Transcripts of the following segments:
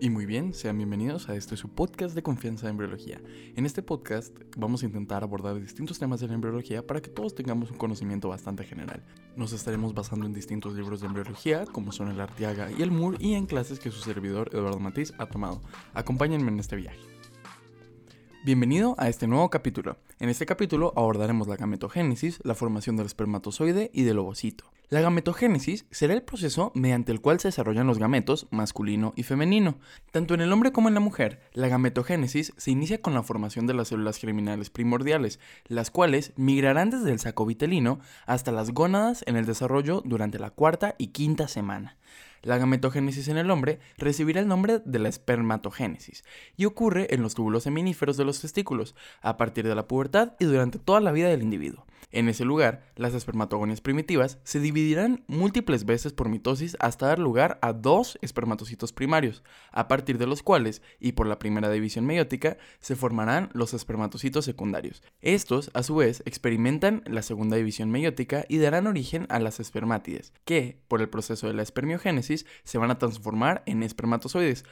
Y muy bien, sean bienvenidos a este su podcast de confianza en embriología. En este podcast vamos a intentar abordar distintos temas de la embriología para que todos tengamos un conocimiento bastante general. Nos estaremos basando en distintos libros de embriología, como son el Artiaga y el Moore, y en clases que su servidor Eduardo Matiz ha tomado. Acompáñenme en este viaje. Bienvenido a este nuevo capítulo. En este capítulo abordaremos la gametogénesis, la formación del espermatozoide y del ovocito. La gametogénesis será el proceso mediante el cual se desarrollan los gametos masculino y femenino. Tanto en el hombre como en la mujer, la gametogénesis se inicia con la formación de las células germinales primordiales, las cuales migrarán desde el saco vitelino hasta las gónadas en el desarrollo durante la cuarta y quinta semana. La gametogénesis en el hombre recibirá el nombre de la espermatogénesis y ocurre en los túbulos seminíferos de los testículos, a partir de la pubertad y durante toda la vida del individuo. En ese lugar, las espermatogonias primitivas se dividirán múltiples veces por mitosis hasta dar lugar a dos espermatocitos primarios, a partir de los cuales, y por la primera división meiótica, se formarán los espermatocitos secundarios. Estos, a su vez, experimentan la segunda división meiótica y darán origen a las espermátides, que, por el proceso de la espermiogénesis, se van a transformar en espermatozoides,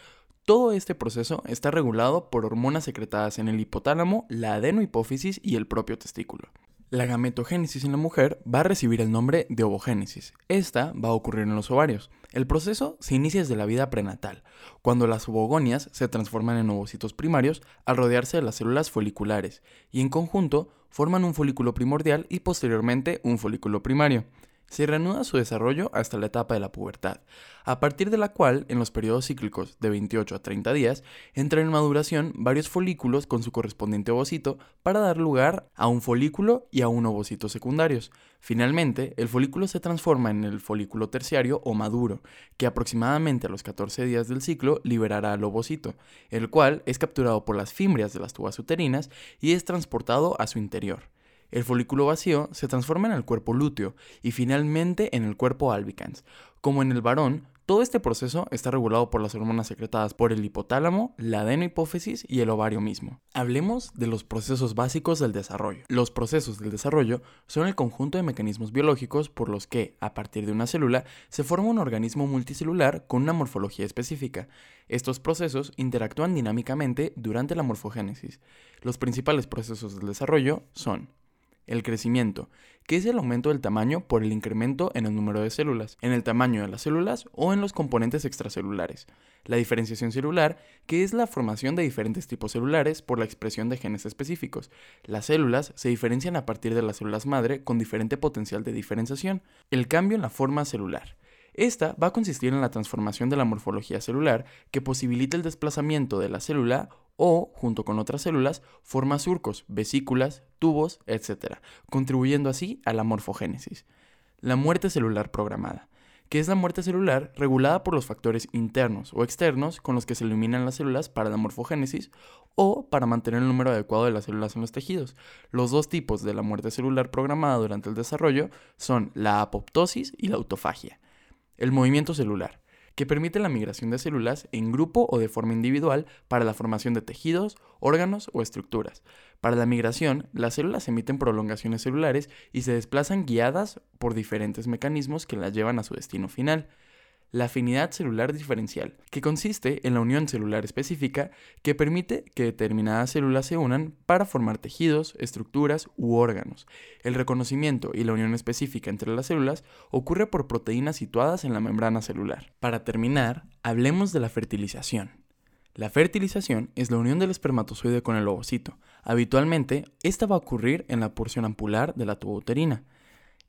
todo este proceso está regulado por hormonas secretadas en el hipotálamo, la adenohipófisis y el propio testículo. La gametogénesis en la mujer va a recibir el nombre de ovogénesis. Esta va a ocurrir en los ovarios. El proceso se inicia desde la vida prenatal, cuando las ovogonias se transforman en ovocitos primarios al rodearse de las células foliculares y en conjunto forman un folículo primordial y posteriormente un folículo primario se reanuda su desarrollo hasta la etapa de la pubertad, a partir de la cual, en los periodos cíclicos de 28 a 30 días, entran en maduración varios folículos con su correspondiente ovocito para dar lugar a un folículo y a un ovocito secundarios. Finalmente, el folículo se transforma en el folículo terciario o maduro, que aproximadamente a los 14 días del ciclo liberará al ovocito, el cual es capturado por las fimbrias de las tubas uterinas y es transportado a su interior. El folículo vacío se transforma en el cuerpo lúteo y finalmente en el cuerpo albicans. Como en el varón, todo este proceso está regulado por las hormonas secretadas por el hipotálamo, la adenohipófisis y el ovario mismo. Hablemos de los procesos básicos del desarrollo. Los procesos del desarrollo son el conjunto de mecanismos biológicos por los que, a partir de una célula, se forma un organismo multicelular con una morfología específica. Estos procesos interactúan dinámicamente durante la morfogénesis. Los principales procesos del desarrollo son el crecimiento, que es el aumento del tamaño por el incremento en el número de células, en el tamaño de las células o en los componentes extracelulares. La diferenciación celular, que es la formación de diferentes tipos celulares por la expresión de genes específicos. Las células se diferencian a partir de las células madre con diferente potencial de diferenciación. El cambio en la forma celular. Esta va a consistir en la transformación de la morfología celular que posibilita el desplazamiento de la célula o, junto con otras células, forma surcos, vesículas, tubos, etc., contribuyendo así a la morfogénesis. La muerte celular programada, que es la muerte celular regulada por los factores internos o externos con los que se eliminan las células para la morfogénesis o para mantener el número adecuado de las células en los tejidos. Los dos tipos de la muerte celular programada durante el desarrollo son la apoptosis y la autofagia. El movimiento celular, que permite la migración de células en grupo o de forma individual para la formación de tejidos, órganos o estructuras. Para la migración, las células emiten prolongaciones celulares y se desplazan guiadas por diferentes mecanismos que las llevan a su destino final la afinidad celular diferencial, que consiste en la unión celular específica que permite que determinadas células se unan para formar tejidos, estructuras u órganos. El reconocimiento y la unión específica entre las células ocurre por proteínas situadas en la membrana celular. Para terminar, hablemos de la fertilización. La fertilización es la unión del espermatozoide con el ovocito. Habitualmente, esta va a ocurrir en la porción ampular de la tuba uterina.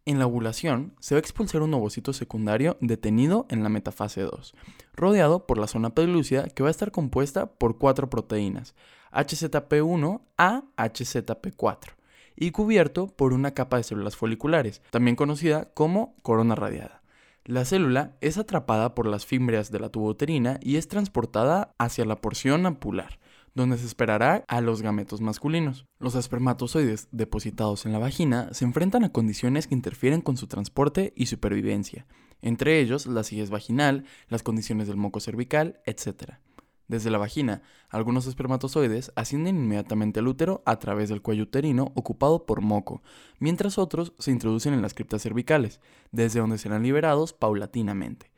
En la ovulación se va a expulsar un ovocito secundario detenido en la metafase 2, rodeado por la zona pelúcida que va a estar compuesta por cuatro proteínas, HZP1 a HZP4, y cubierto por una capa de células foliculares, también conocida como corona radiada. La célula es atrapada por las fimbrias de la tuboterina y es transportada hacia la porción ampular, donde se esperará a los gametos masculinos. Los espermatozoides depositados en la vagina se enfrentan a condiciones que interfieren con su transporte y supervivencia, entre ellos la acidez vaginal, las condiciones del moco cervical, etc. Desde la vagina, algunos espermatozoides ascienden inmediatamente al útero a través del cuello uterino ocupado por moco, mientras otros se introducen en las criptas cervicales, desde donde serán liberados paulatinamente.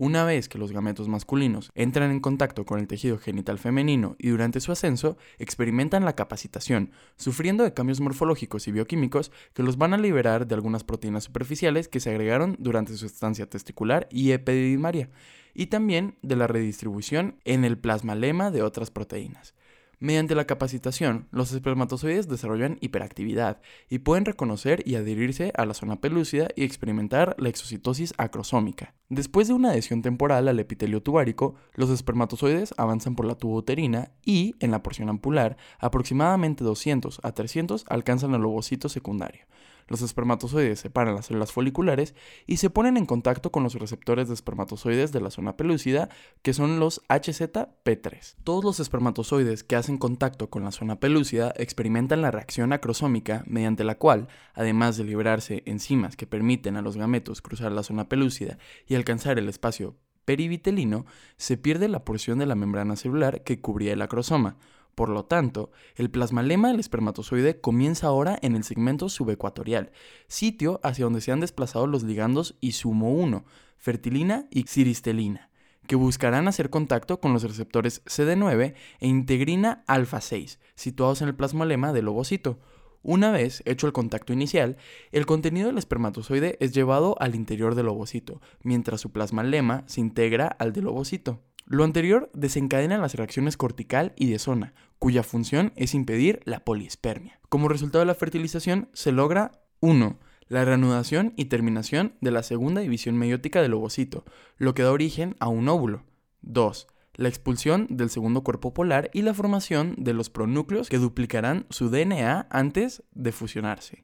Una vez que los gametos masculinos entran en contacto con el tejido genital femenino y durante su ascenso experimentan la capacitación, sufriendo de cambios morfológicos y bioquímicos que los van a liberar de algunas proteínas superficiales que se agregaron durante su estancia testicular y epididimaria, y también de la redistribución en el plasmalema de otras proteínas. Mediante la capacitación, los espermatozoides desarrollan hiperactividad y pueden reconocer y adherirse a la zona pelúcida y experimentar la exocitosis acrosómica. Después de una adhesión temporal al epitelio tubárico, los espermatozoides avanzan por la tuba uterina y, en la porción ampular, aproximadamente 200 a 300 alcanzan el ovocito secundario. Los espermatozoides separan las células foliculares y se ponen en contacto con los receptores de espermatozoides de la zona pelúcida, que son los HZP3. Todos los espermatozoides que hacen contacto con la zona pelúcida experimentan la reacción acrosómica, mediante la cual, además de liberarse enzimas que permiten a los gametos cruzar la zona pelúcida y alcanzar el espacio perivitelino, se pierde la porción de la membrana celular que cubría el acrosoma, por lo tanto, el plasmalema del espermatozoide comienza ahora en el segmento subecuatorial, sitio hacia donde se han desplazado los ligandos ISUMO1, fertilina y xiristelina, que buscarán hacer contacto con los receptores CD9 e integrina alfa 6, situados en el plasmalema del ovocito. Una vez hecho el contacto inicial, el contenido del espermatozoide es llevado al interior del ovocito, mientras su plasmalema se integra al del ovocito. Lo anterior desencadena las reacciones cortical y de zona, cuya función es impedir la polispermia. Como resultado de la fertilización se logra 1. La reanudación y terminación de la segunda división meiótica del ovocito, lo que da origen a un óvulo. 2. La expulsión del segundo cuerpo polar y la formación de los pronúcleos que duplicarán su DNA antes de fusionarse.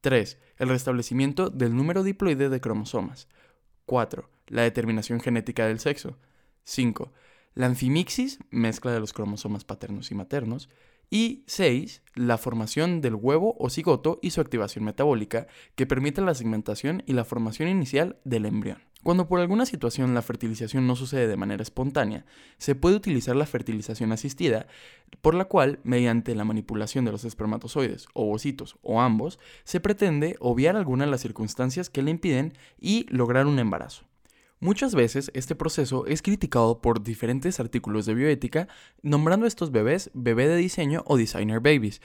3. El restablecimiento del número diploide de cromosomas. 4. La determinación genética del sexo. 5. La anfimixis, mezcla de los cromosomas paternos y maternos. Y 6. La formación del huevo o cigoto y su activación metabólica, que permite la segmentación y la formación inicial del embrión. Cuando por alguna situación la fertilización no sucede de manera espontánea, se puede utilizar la fertilización asistida, por la cual, mediante la manipulación de los espermatozoides, ovocitos o ambos, se pretende obviar alguna de las circunstancias que le impiden y lograr un embarazo. Muchas veces este proceso es criticado por diferentes artículos de bioética, nombrando a estos bebés bebé de diseño o designer babies,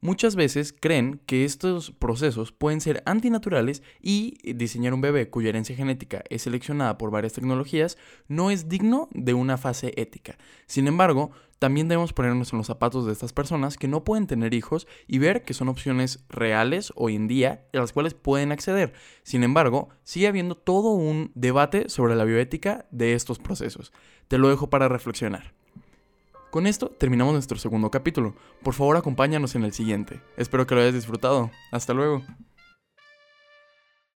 Muchas veces creen que estos procesos pueden ser antinaturales y diseñar un bebé cuya herencia genética es seleccionada por varias tecnologías no es digno de una fase ética. Sin embargo, también debemos ponernos en los zapatos de estas personas que no pueden tener hijos y ver que son opciones reales hoy en día a las cuales pueden acceder. Sin embargo, sigue habiendo todo un debate sobre la bioética de estos procesos. Te lo dejo para reflexionar. Con esto terminamos nuestro segundo capítulo. Por favor acompáñanos en el siguiente. Espero que lo hayas disfrutado. Hasta luego.